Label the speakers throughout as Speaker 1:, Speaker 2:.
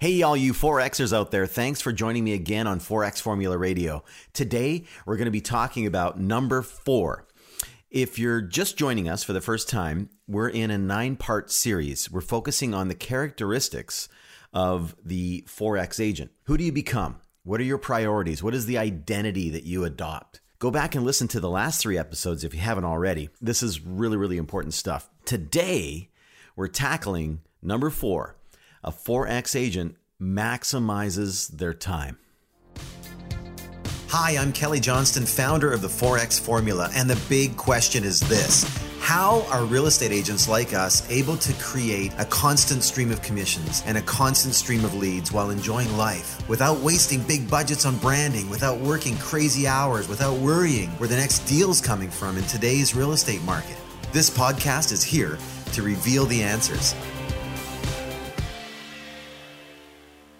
Speaker 1: Hey, all you Forexers out there, thanks for joining me again on 4X Formula Radio. Today, we're going to be talking about number four. If you're just joining us for the first time, we're in a nine part series. We're focusing on the characteristics of the 4X agent. Who do you become? What are your priorities? What is the identity that you adopt? Go back and listen to the last three episodes if you haven't already. This is really, really important stuff. Today, we're tackling number four a 4X agent maximizes their time. Hi, I'm Kelly Johnston, founder of the 4X Formula, and the big question is this How are real estate agents like us able to create a constant stream of commissions and a constant stream of leads while enjoying life without wasting big budgets on branding, without working crazy hours, without worrying where the next deal's coming from in today's real estate market? This podcast is here to reveal the answers.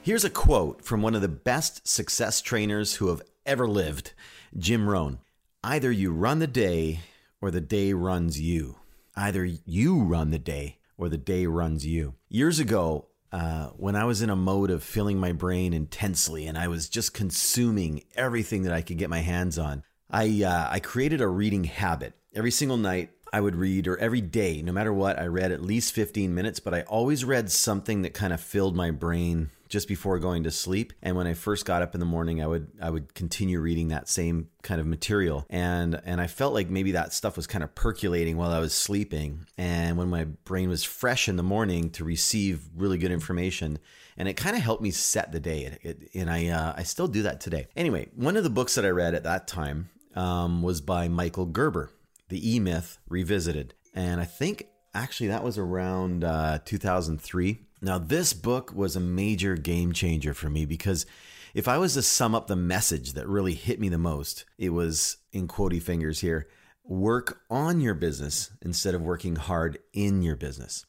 Speaker 1: Here's a quote from one of the best success trainers who have ever lived, Jim Rohn. Either you run the day or the day runs you. Either you run the day or the day runs you. Years ago, uh, when I was in a mode of filling my brain intensely and I was just consuming everything that I could get my hands on, I, uh, I created a reading habit. Every single night, I would read, or every day, no matter what, I read at least 15 minutes, but I always read something that kind of filled my brain just before going to sleep. And when I first got up in the morning, I would I would continue reading that same kind of material. And and I felt like maybe that stuff was kind of percolating while I was sleeping. And when my brain was fresh in the morning to receive really good information, and it kind of helped me set the day. It, it, and I uh, I still do that today. Anyway, one of the books that I read at that time um, was by Michael Gerber, The E Myth Revisited, and I think actually that was around uh, 2003 now, this book was a major game changer for me because if I was to sum up the message that really hit me the most, it was in quotey fingers here work on your business instead of working hard in your business.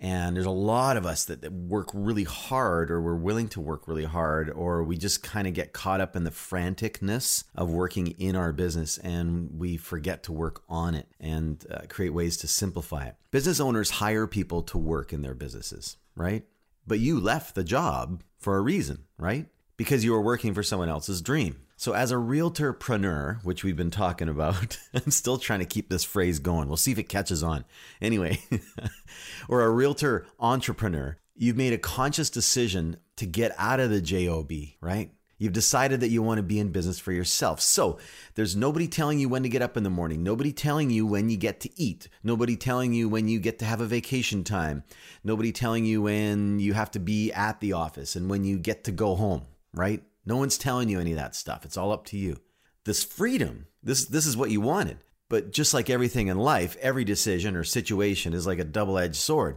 Speaker 1: And there's a lot of us that, that work really hard, or we're willing to work really hard, or we just kind of get caught up in the franticness of working in our business and we forget to work on it and uh, create ways to simplify it. Business owners hire people to work in their businesses, right? But you left the job for a reason, right? Because you were working for someone else's dream. So, as a realtorpreneur, which we've been talking about, I'm still trying to keep this phrase going. We'll see if it catches on. Anyway, or a realtor entrepreneur, you've made a conscious decision to get out of the JOB, right? You've decided that you want to be in business for yourself. So there's nobody telling you when to get up in the morning, nobody telling you when you get to eat, nobody telling you when you get to have a vacation time, nobody telling you when you have to be at the office and when you get to go home, right? No one's telling you any of that stuff. It's all up to you. This freedom, this this is what you wanted. But just like everything in life, every decision or situation is like a double-edged sword.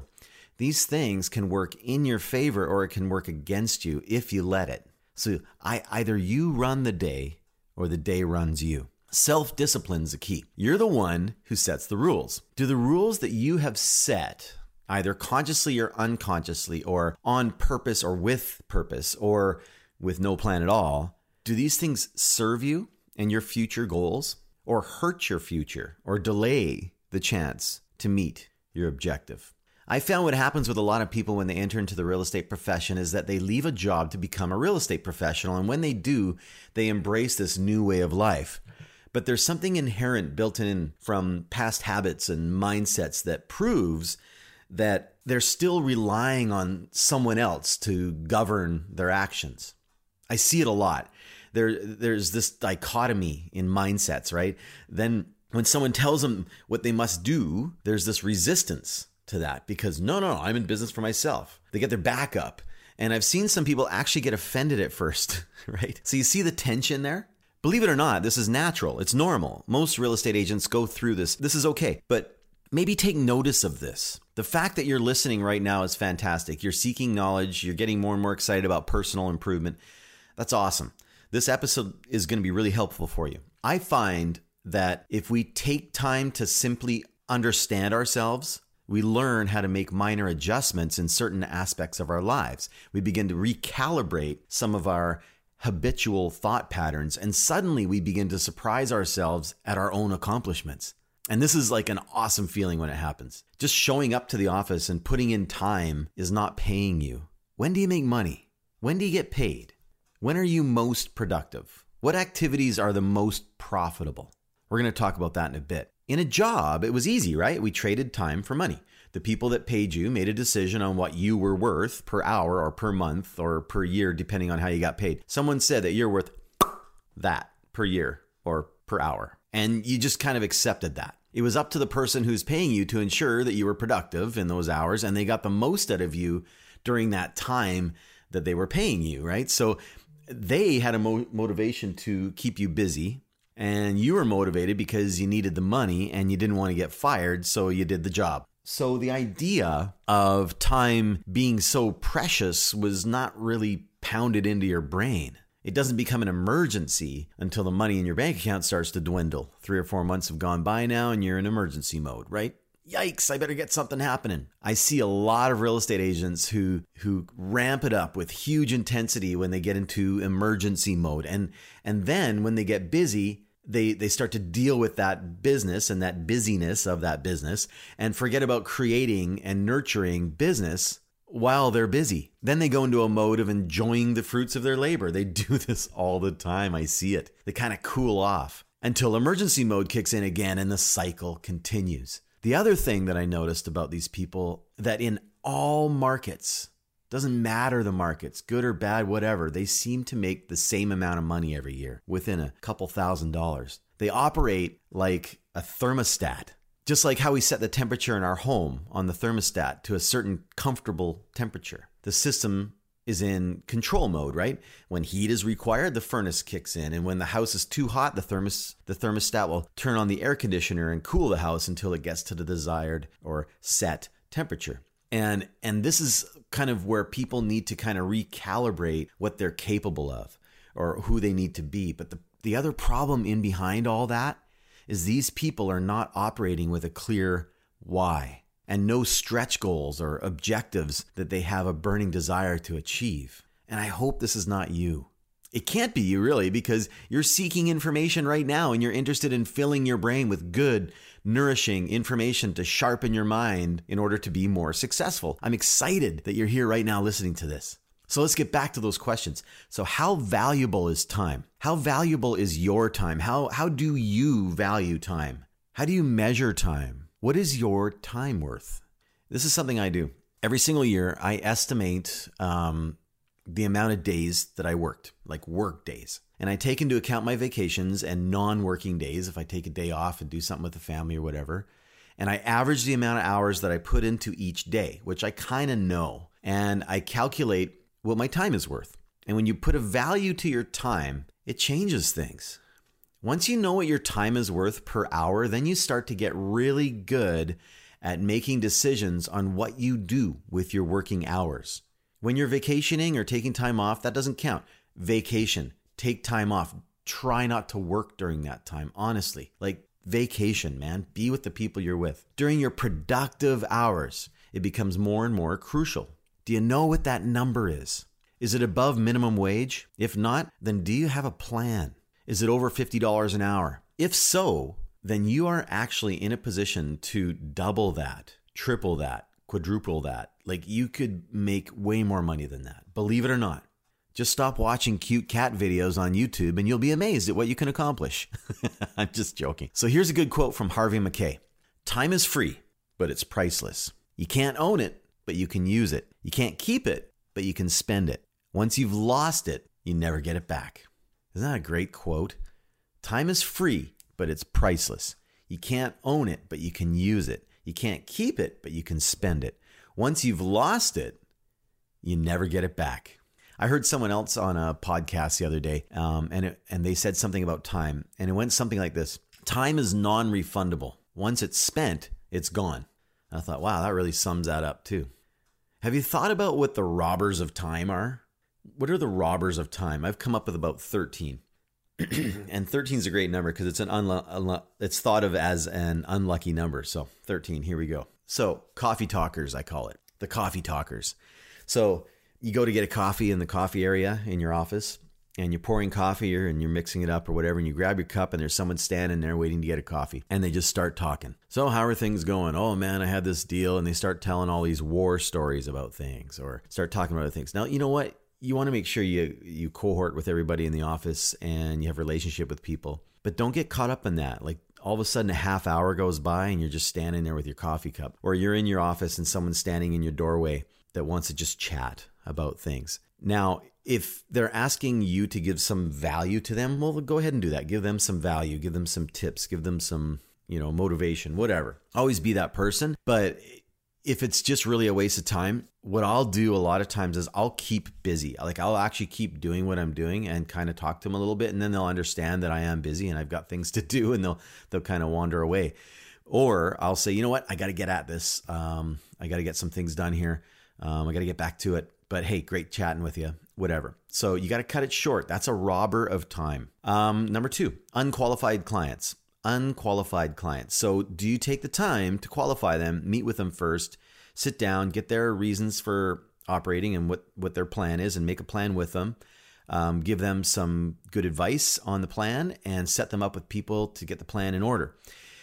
Speaker 1: These things can work in your favor or it can work against you if you let it. So I either you run the day or the day runs you. Self discipline's is the key. You're the one who sets the rules. Do the rules that you have set, either consciously or unconsciously, or on purpose or with purpose, or with no plan at all, do these things serve you and your future goals or hurt your future or delay the chance to meet your objective? I found what happens with a lot of people when they enter into the real estate profession is that they leave a job to become a real estate professional. And when they do, they embrace this new way of life. But there's something inherent built in from past habits and mindsets that proves that they're still relying on someone else to govern their actions. I see it a lot. There, there's this dichotomy in mindsets, right? Then when someone tells them what they must do, there's this resistance to that because no, no, no, I'm in business for myself. They get their back up. And I've seen some people actually get offended at first, right? So you see the tension there? Believe it or not, this is natural. It's normal. Most real estate agents go through this. This is okay. But maybe take notice of this. The fact that you're listening right now is fantastic. You're seeking knowledge, you're getting more and more excited about personal improvement. That's awesome. This episode is going to be really helpful for you. I find that if we take time to simply understand ourselves, we learn how to make minor adjustments in certain aspects of our lives. We begin to recalibrate some of our habitual thought patterns, and suddenly we begin to surprise ourselves at our own accomplishments. And this is like an awesome feeling when it happens. Just showing up to the office and putting in time is not paying you. When do you make money? When do you get paid? When are you most productive? What activities are the most profitable? We're going to talk about that in a bit. In a job, it was easy, right? We traded time for money. The people that paid you made a decision on what you were worth per hour or per month or per year, depending on how you got paid. Someone said that you're worth that per year or per hour. And you just kind of accepted that. It was up to the person who's paying you to ensure that you were productive in those hours and they got the most out of you during that time that they were paying you, right? So they had a mo- motivation to keep you busy and you were motivated because you needed the money and you didn't want to get fired, so you did the job. So the idea of time being so precious was not really pounded into your brain. It doesn't become an emergency until the money in your bank account starts to dwindle. Three or four months have gone by now and you're in emergency mode, right? Yikes, I better get something happening. I see a lot of real estate agents who who ramp it up with huge intensity when they get into emergency mode. And and then when they get busy, they they start to deal with that business and that busyness of that business and forget about creating and nurturing business while they're busy. Then they go into a mode of enjoying the fruits of their labor. They do this all the time. I see it. They kind of cool off until emergency mode kicks in again and the cycle continues. The other thing that I noticed about these people that in all markets doesn't matter the markets, good or bad, whatever. They seem to make the same amount of money every year within a couple thousand dollars. They operate like a thermostat, just like how we set the temperature in our home on the thermostat to a certain comfortable temperature. The system is in control mode, right? When heat is required, the furnace kicks in, and when the house is too hot, the thermos the thermostat will turn on the air conditioner and cool the house until it gets to the desired or set temperature. And and this is kind of where people need to kind of recalibrate what they're capable of or who they need to be. But the, the other problem in behind all that is these people are not operating with a clear why and no stretch goals or objectives that they have a burning desire to achieve. And I hope this is not you. It can't be you, really, because you're seeking information right now and you're interested in filling your brain with good, nourishing information to sharpen your mind in order to be more successful. I'm excited that you're here right now listening to this. So let's get back to those questions. So, how valuable is time? How valuable is your time? How, how do you value time? How do you measure time? What is your time worth? This is something I do. Every single year, I estimate um, the amount of days that I worked, like work days. And I take into account my vacations and non working days if I take a day off and do something with the family or whatever. And I average the amount of hours that I put into each day, which I kind of know. And I calculate what my time is worth. And when you put a value to your time, it changes things. Once you know what your time is worth per hour, then you start to get really good at making decisions on what you do with your working hours. When you're vacationing or taking time off, that doesn't count. Vacation, take time off. Try not to work during that time, honestly. Like vacation, man. Be with the people you're with. During your productive hours, it becomes more and more crucial. Do you know what that number is? Is it above minimum wage? If not, then do you have a plan? Is it over $50 an hour? If so, then you are actually in a position to double that, triple that, quadruple that. Like you could make way more money than that. Believe it or not. Just stop watching cute cat videos on YouTube and you'll be amazed at what you can accomplish. I'm just joking. So here's a good quote from Harvey Mackay Time is free, but it's priceless. You can't own it, but you can use it. You can't keep it, but you can spend it. Once you've lost it, you never get it back. Isn't that a great quote? Time is free, but it's priceless. You can't own it, but you can use it. You can't keep it, but you can spend it. Once you've lost it, you never get it back. I heard someone else on a podcast the other day, um, and it, and they said something about time, and it went something like this: Time is non-refundable. Once it's spent, it's gone. And I thought, wow, that really sums that up too. Have you thought about what the robbers of time are? What are the robbers of time? I've come up with about thirteen. and 13 is a great number because it's an unlu- unlu- it's thought of as an unlucky number. So 13, here we go. So coffee talkers, I call it the coffee talkers. So you go to get a coffee in the coffee area in your office, and you're pouring coffee or and you're mixing it up or whatever, and you grab your cup and there's someone standing there waiting to get a coffee, and they just start talking. So how are things going? Oh man, I had this deal, and they start telling all these war stories about things or start talking about other things. Now you know what? You want to make sure you you cohort with everybody in the office and you have relationship with people, but don't get caught up in that. Like all of a sudden a half hour goes by and you're just standing there with your coffee cup, or you're in your office and someone's standing in your doorway that wants to just chat about things. Now, if they're asking you to give some value to them, well, go ahead and do that. Give them some value, give them some tips, give them some, you know, motivation, whatever. Always be that person. But if it's just really a waste of time, what I'll do a lot of times is I'll keep busy. Like I'll actually keep doing what I'm doing and kind of talk to them a little bit and then they'll understand that I am busy and I've got things to do and they'll they'll kind of wander away. Or I'll say, you know what, I got to get at this. Um, I got to get some things done here. Um, I got to get back to it. But hey, great chatting with you. Whatever. So you got to cut it short. That's a robber of time. Um, number two, unqualified clients. Unqualified clients. So do you take the time to qualify them, meet with them first, sit down, get their reasons for operating and what, what their plan is, and make a plan with them? Um, give them some good advice on the plan and set them up with people to get the plan in order.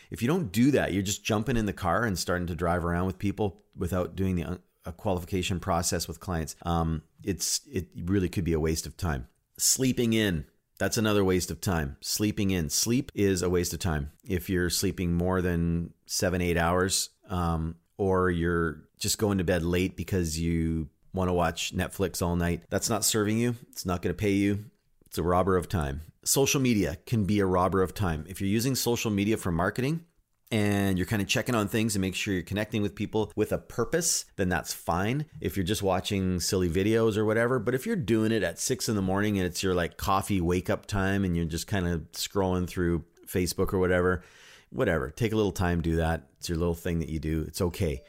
Speaker 1: If you don't do that, you're just jumping in the car and starting to drive around with people without doing the a qualification process with clients. Um, it's it really could be a waste of time. Sleeping in. That's another waste of time. Sleeping in. Sleep is a waste of time. If you're sleeping more than seven, eight hours, um, or you're just going to bed late because you want to watch Netflix all night, that's not serving you. It's not going to pay you. It's a robber of time. Social media can be a robber of time. If you're using social media for marketing, and you're kind of checking on things and make sure you're connecting with people with a purpose, then that's fine. If you're just watching silly videos or whatever, but if you're doing it at six in the morning and it's your like coffee wake up time and you're just kind of scrolling through Facebook or whatever, whatever, take a little time, do that. It's your little thing that you do. It's okay.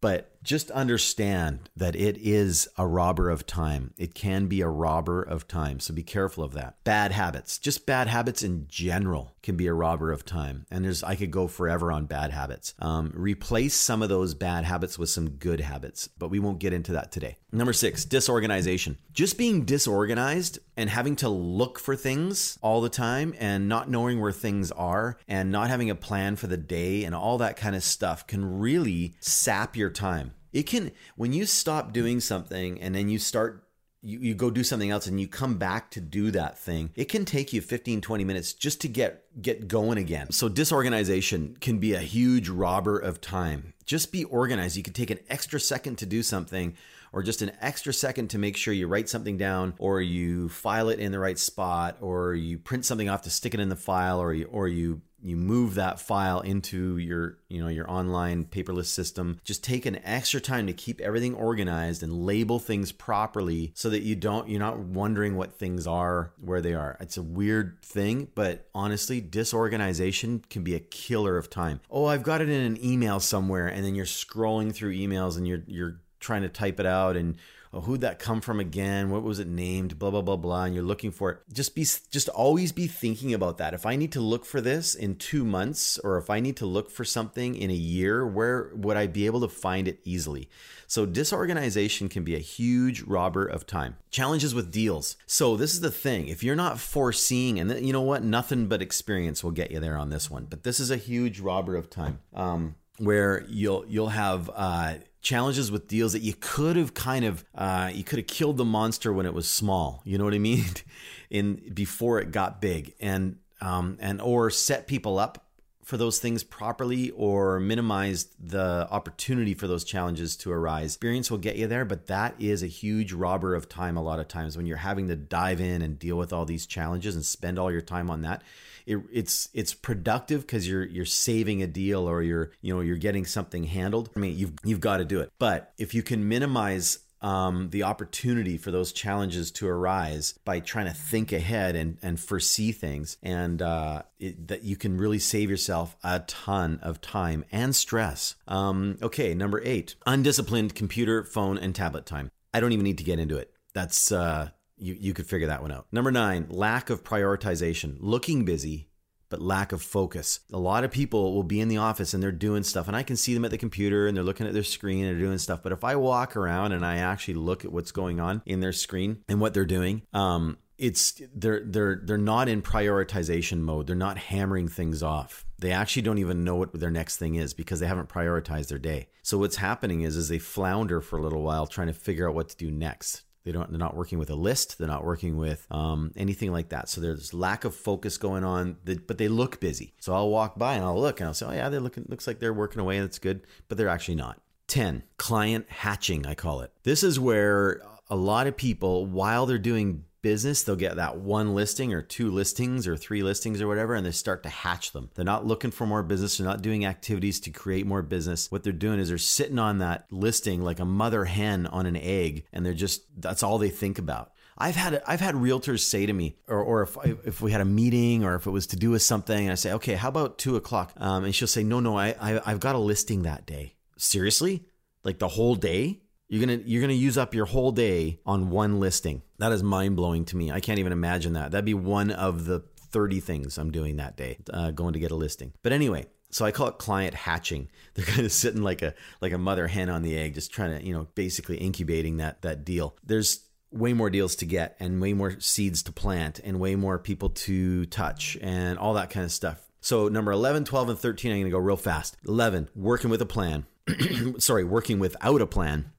Speaker 1: But just understand that it is a robber of time. It can be a robber of time. So be careful of that. Bad habits, just bad habits in general can be a robber of time. And there's, I could go forever on bad habits. Um, replace some of those bad habits with some good habits, but we won't get into that today. Number six, disorganization. Just being disorganized and having to look for things all the time and not knowing where things are and not having a plan for the day and all that kind of stuff can really sap your time. It can, when you stop doing something and then you start you, you go do something else and you come back to do that thing it can take you 15 20 minutes just to get get going again. So disorganization can be a huge robber of time. Just be organized. You could take an extra second to do something or just an extra second to make sure you write something down or you file it in the right spot or you print something off to stick it in the file or you, or you you move that file into your you know your online paperless system. Just take an extra time to keep everything organized and label things properly so that you don't you're not wondering what things are where they are. It's a weird thing but honestly disorganization can be a killer of time. Oh i've got it in an email somewhere and then you're scrolling through emails and you're you're trying to type it out and oh, who'd that come from again? What was it named? Blah, blah, blah, blah. And you're looking for it. Just be, just always be thinking about that. If I need to look for this in two months, or if I need to look for something in a year, where would I be able to find it easily? So disorganization can be a huge robber of time. Challenges with deals. So this is the thing. If you're not foreseeing, and you know what, nothing but experience will get you there on this one. But this is a huge robber of time. Um, where you'll you'll have uh, challenges with deals that you could have kind of uh, you could have killed the monster when it was small. You know what I mean? In before it got big, and um, and or set people up for those things properly or minimize the opportunity for those challenges to arise. Experience will get you there, but that is a huge robber of time a lot of times when you're having to dive in and deal with all these challenges and spend all your time on that it, it's it's productive because you're you're saving a deal or you're you know you're getting something handled. I mean, you've you've got to do it. But if you can minimize um, the opportunity for those challenges to arise by trying to think ahead and, and foresee things, and uh, it, that you can really save yourself a ton of time and stress. Um, okay, number eight undisciplined computer, phone, and tablet time. I don't even need to get into it. That's uh, you, you could figure that one out. Number nine, lack of prioritization, looking busy, but lack of focus. A lot of people will be in the office and they're doing stuff, and I can see them at the computer and they're looking at their screen and they're doing stuff. But if I walk around and I actually look at what's going on in their screen and what they're doing, um, it's they're they're they're not in prioritization mode. They're not hammering things off. They actually don't even know what their next thing is because they haven't prioritized their day. So what's happening is is they flounder for a little while trying to figure out what to do next. They don't. They're not working with a list. They're not working with um, anything like that. So there's lack of focus going on. But they look busy. So I'll walk by and I'll look and I'll say, "Oh yeah, they're looking. Looks like they're working away. That's good." But they're actually not. Ten client hatching. I call it. This is where a lot of people, while they're doing business, they'll get that one listing or two listings or three listings or whatever, and they start to hatch them. They're not looking for more business. They're not doing activities to create more business. What they're doing is they're sitting on that listing like a mother hen on an egg, and they're just, that's all they think about. I've had I've had realtors say to me, or, or if if we had a meeting, or if it was to do with something, and I say, okay, how about two o'clock? Um, and she'll say, no, no, I, I I've got a listing that day. Seriously, like the whole day? You're gonna you're gonna use up your whole day on one listing. That is mind blowing to me. I can't even imagine that. That'd be one of the 30 things I'm doing that day, uh, going to get a listing. But anyway, so I call it client hatching. They're kind of sitting like a like a mother hen on the egg, just trying to you know basically incubating that that deal. There's way more deals to get and way more seeds to plant and way more people to touch and all that kind of stuff. So number 11, 12 and 13 I'm going to go real fast. 11, working with a plan. Sorry, working without a plan.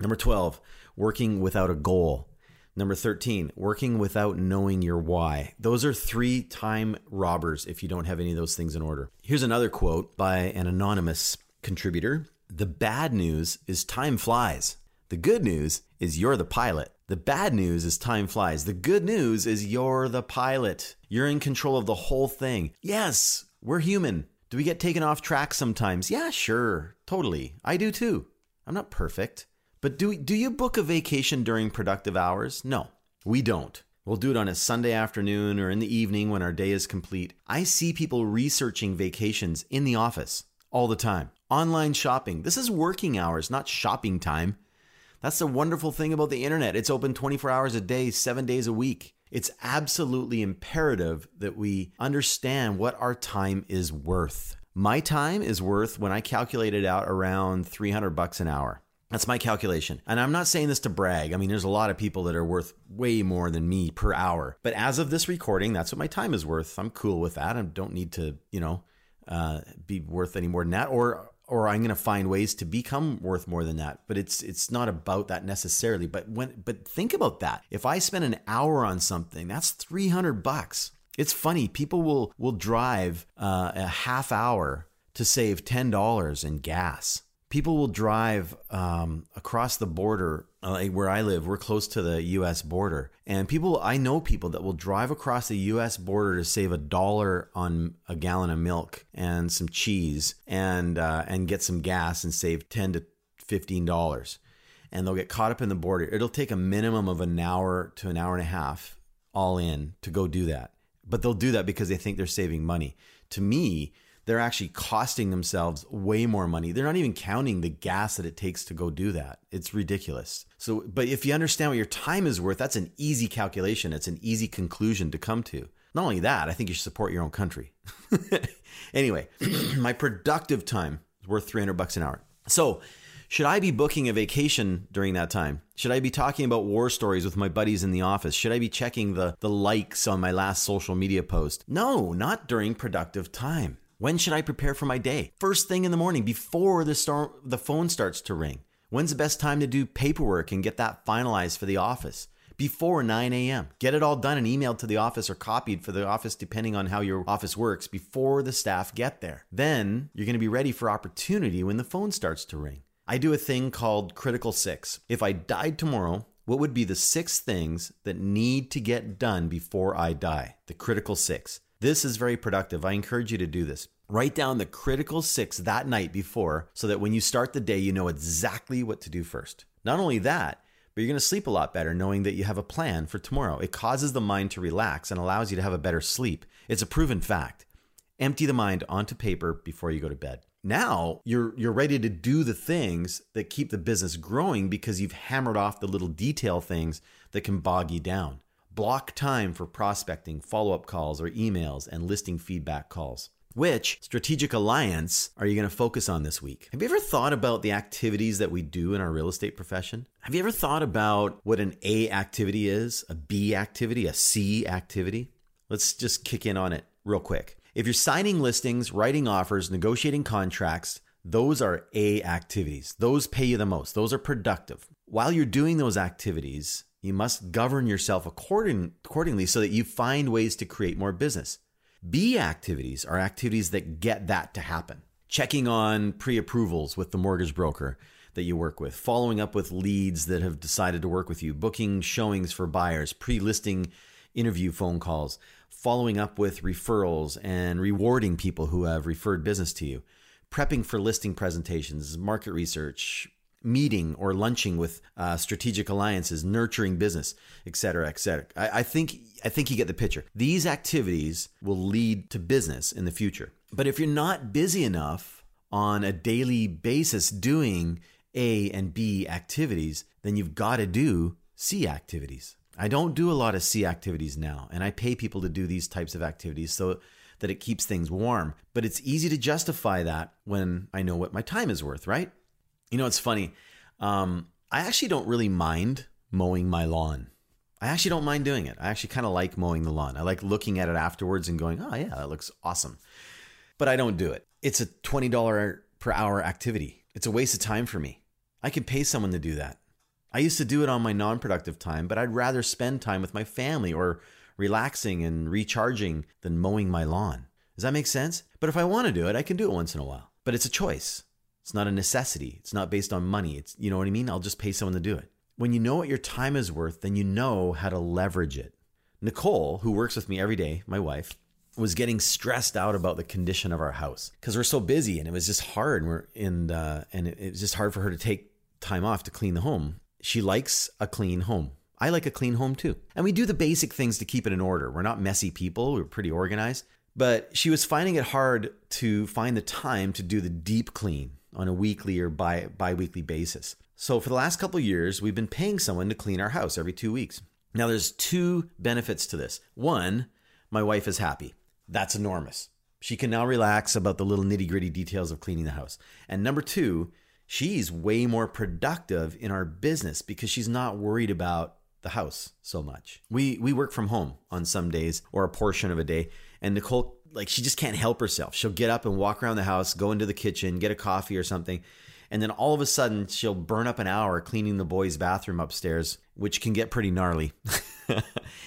Speaker 1: Number 12, working without a goal. Number 13, working without knowing your why. Those are three time robbers if you don't have any of those things in order. Here's another quote by an anonymous contributor The bad news is time flies. The good news is you're the pilot. The bad news is time flies. The good news is you're the pilot. You're in control of the whole thing. Yes, we're human. Do we get taken off track sometimes? Yeah, sure. Totally. I do too. I'm not perfect. But do, do you book a vacation during productive hours? No, we don't. We'll do it on a Sunday afternoon or in the evening when our day is complete. I see people researching vacations in the office all the time. Online shopping. This is working hours, not shopping time. That's the wonderful thing about the internet. It's open 24 hours a day, seven days a week. It's absolutely imperative that we understand what our time is worth. My time is worth, when I calculate it out, around 300 bucks an hour. That's my calculation. And I'm not saying this to brag. I mean, there's a lot of people that are worth way more than me per hour. But as of this recording, that's what my time is worth. I'm cool with that. I don't need to, you know, uh, be worth any more than that. Or or I'm going to find ways to become worth more than that. But it's it's not about that necessarily. But when but think about that. If I spend an hour on something, that's 300 bucks. It's funny. People will will drive uh, a half hour to save ten dollars in gas people will drive um, across the border uh, like where i live we're close to the us border. And people i know people that will drive across the us border to save a dollar on a gallon of milk and some cheese and uh, and get some gas and save 10 to 15 dollars. And they'll get caught up in the border. It'll take a minimum of an hour to an hour and a half all in to go do that. But they'll do that because they think they're saving money. To me they're actually costing themselves way more money. They're not even counting the gas that it takes to go do that. It's ridiculous. So, but if you understand what your time is worth, that's an easy calculation. It's an easy conclusion to come to. Not only that, I think you should support your own country. anyway, my productive time is worth 300 bucks an hour. So, should I be booking a vacation during that time? Should I be talking about war stories with my buddies in the office? Should I be checking the, the likes on my last social media post? No, not during productive time. When should I prepare for my day? First thing in the morning before the the phone starts to ring. When's the best time to do paperwork and get that finalized for the office? Before 9 a.m. Get it all done and emailed to the office or copied for the office, depending on how your office works, before the staff get there. Then you're going to be ready for opportunity when the phone starts to ring. I do a thing called Critical Six. If I died tomorrow, what would be the six things that need to get done before I die? The Critical Six. This is very productive. I encourage you to do this. Write down the critical six that night before so that when you start the day, you know exactly what to do first. Not only that, but you're going to sleep a lot better knowing that you have a plan for tomorrow. It causes the mind to relax and allows you to have a better sleep. It's a proven fact. Empty the mind onto paper before you go to bed. Now you're you're ready to do the things that keep the business growing because you've hammered off the little detail things that can bog you down. Block time for prospecting, follow up calls, or emails, and listing feedback calls. Which strategic alliance are you going to focus on this week? Have you ever thought about the activities that we do in our real estate profession? Have you ever thought about what an A activity is, a B activity, a C activity? Let's just kick in on it real quick. If you're signing listings, writing offers, negotiating contracts, those are A activities. Those pay you the most. Those are productive. While you're doing those activities, you must govern yourself according, accordingly so that you find ways to create more business. B activities are activities that get that to happen. Checking on pre approvals with the mortgage broker that you work with, following up with leads that have decided to work with you, booking showings for buyers, pre listing interview phone calls, following up with referrals and rewarding people who have referred business to you, prepping for listing presentations, market research, meeting or lunching with uh, strategic alliances, nurturing business, et cetera, et cetera. I, I think I think you get the picture. These activities will lead to business in the future. But if you're not busy enough on a daily basis doing A and B activities, then you've got to do C activities. I don't do a lot of C activities now, and I pay people to do these types of activities so that it keeps things warm. But it's easy to justify that when I know what my time is worth, right? You know, it's funny. Um, I actually don't really mind mowing my lawn. I actually don't mind doing it. I actually kind of like mowing the lawn. I like looking at it afterwards and going, oh, yeah, that looks awesome. But I don't do it. It's a $20 per hour activity. It's a waste of time for me. I could pay someone to do that. I used to do it on my non productive time, but I'd rather spend time with my family or relaxing and recharging than mowing my lawn. Does that make sense? But if I want to do it, I can do it once in a while. But it's a choice. It's not a necessity. It's not based on money. It's, you know what I mean? I'll just pay someone to do it. When you know what your time is worth, then you know how to leverage it. Nicole, who works with me every day, my wife, was getting stressed out about the condition of our house because we're so busy and it was just hard. And we're and it, it was just hard for her to take time off to clean the home. She likes a clean home. I like a clean home too. And we do the basic things to keep it in order. We're not messy people, we're pretty organized. But she was finding it hard to find the time to do the deep clean on a weekly or bi bi-weekly basis. So for the last couple years, we've been paying someone to clean our house every 2 weeks. Now there's two benefits to this. One, my wife is happy. That's enormous. She can now relax about the little nitty-gritty details of cleaning the house. And number 2, she's way more productive in our business because she's not worried about the house so much. We we work from home on some days or a portion of a day and Nicole like she just can't help herself. She'll get up and walk around the house, go into the kitchen, get a coffee or something, and then all of a sudden she'll burn up an hour cleaning the boys' bathroom upstairs, which can get pretty gnarly.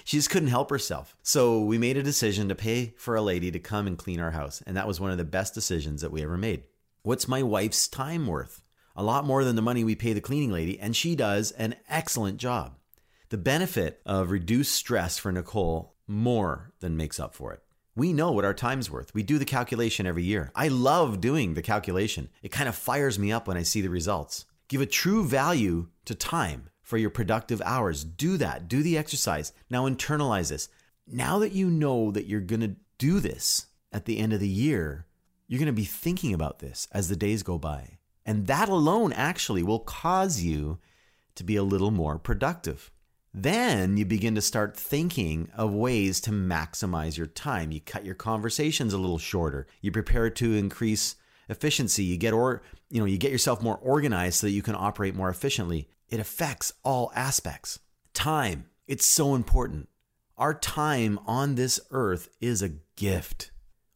Speaker 1: she just couldn't help herself. So we made a decision to pay for a lady to come and clean our house, and that was one of the best decisions that we ever made. What's my wife's time worth? A lot more than the money we pay the cleaning lady, and she does an excellent job. The benefit of reduced stress for Nicole more than makes up for it. We know what our time's worth. We do the calculation every year. I love doing the calculation. It kind of fires me up when I see the results. Give a true value to time for your productive hours. Do that. Do the exercise. Now internalize this. Now that you know that you're going to do this at the end of the year, you're going to be thinking about this as the days go by. And that alone actually will cause you to be a little more productive. Then you begin to start thinking of ways to maximize your time. You cut your conversations a little shorter. You prepare to increase efficiency. You get or you know, you get yourself more organized so that you can operate more efficiently. It affects all aspects. Time, it's so important. Our time on this earth is a gift.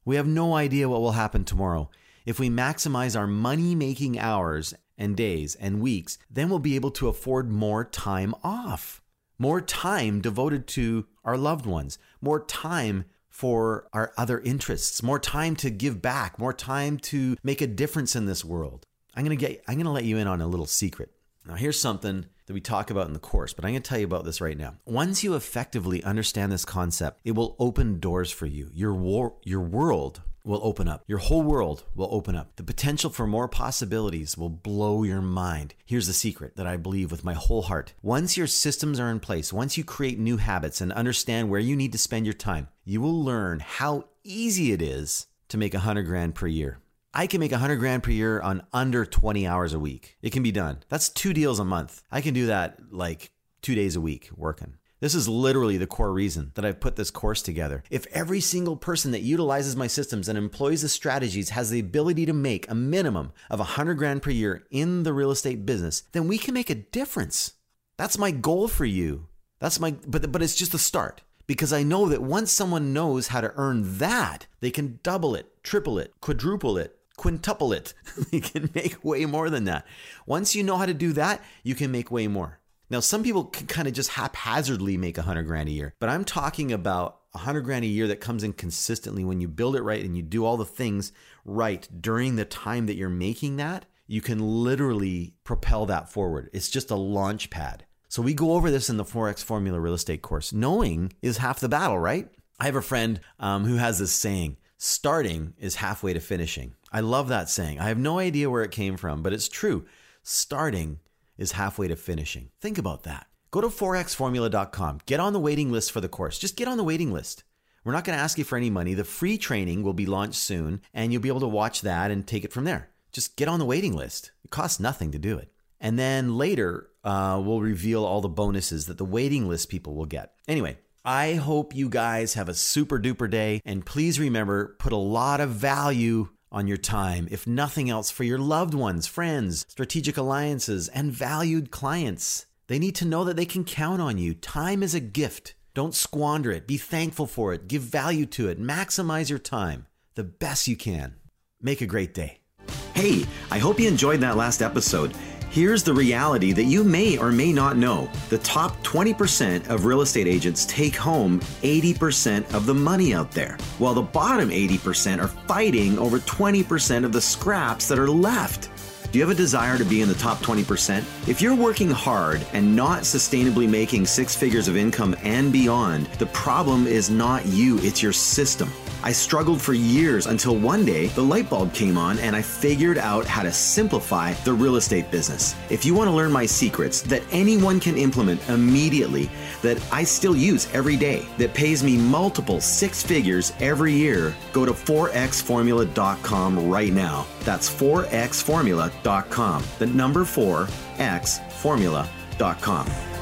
Speaker 1: We have no idea what will happen tomorrow. If we maximize our money making hours and days and weeks, then we'll be able to afford more time off more time devoted to our loved ones, more time for our other interests, more time to give back, more time to make a difference in this world. I'm going to get I'm going to let you in on a little secret. Now here's something that we talk about in the course, but I'm going to tell you about this right now. Once you effectively understand this concept, it will open doors for you. Your war, your world will open up. Your whole world will open up. The potential for more possibilities will blow your mind. Here's the secret that I believe with my whole heart. Once your systems are in place, once you create new habits and understand where you need to spend your time, you will learn how easy it is to make a hundred grand per year. I can make hundred grand per year on under 20 hours a week. It can be done. That's two deals a month. I can do that like two days a week working. This is literally the core reason that I've put this course together. If every single person that utilizes my systems and employs the strategies has the ability to make a minimum of 100 grand per year in the real estate business, then we can make a difference. That's my goal for you. That's my but but it's just a start because I know that once someone knows how to earn that, they can double it, triple it, quadruple it, quintuple it. they can make way more than that. Once you know how to do that, you can make way more. Now, some people can kind of just haphazardly make a hundred grand a year, but I'm talking about a hundred grand a year that comes in consistently when you build it right and you do all the things right during the time that you're making that. You can literally propel that forward. It's just a launch pad. So we go over this in the 4X Formula Real Estate course. Knowing is half the battle, right? I have a friend um, who has this saying starting is halfway to finishing. I love that saying. I have no idea where it came from, but it's true. Starting is halfway to finishing. Think about that. Go to 4xformula.com. Get on the waiting list for the course. Just get on the waiting list. We're not going to ask you for any money. The free training will be launched soon, and you'll be able to watch that and take it from there. Just get on the waiting list. It costs nothing to do it. And then later, uh, we'll reveal all the bonuses that the waiting list people will get. Anyway, I hope you guys have a super duper day. And please remember, put a lot of value on your time, if nothing else, for your loved ones, friends, strategic alliances, and valued clients. They need to know that they can count on you. Time is a gift. Don't squander it. Be thankful for it. Give value to it. Maximize your time the best you can. Make a great day. Hey, I hope you enjoyed that last episode. Here's the reality that you may or may not know. The top 20% of real estate agents take home 80% of the money out there, while the bottom 80% are fighting over 20% of the scraps that are left. Do you have a desire to be in the top 20%? If you're working hard and not sustainably making six figures of income and beyond, the problem is not you, it's your system. I struggled for years until one day the light bulb came on and I figured out how to simplify the real estate business. If you want to learn my secrets that anyone can implement immediately, that I still use every day, that pays me multiple six figures every year, go to 4xformula.com right now. That's 4xformula.com. The number 4xformula.com.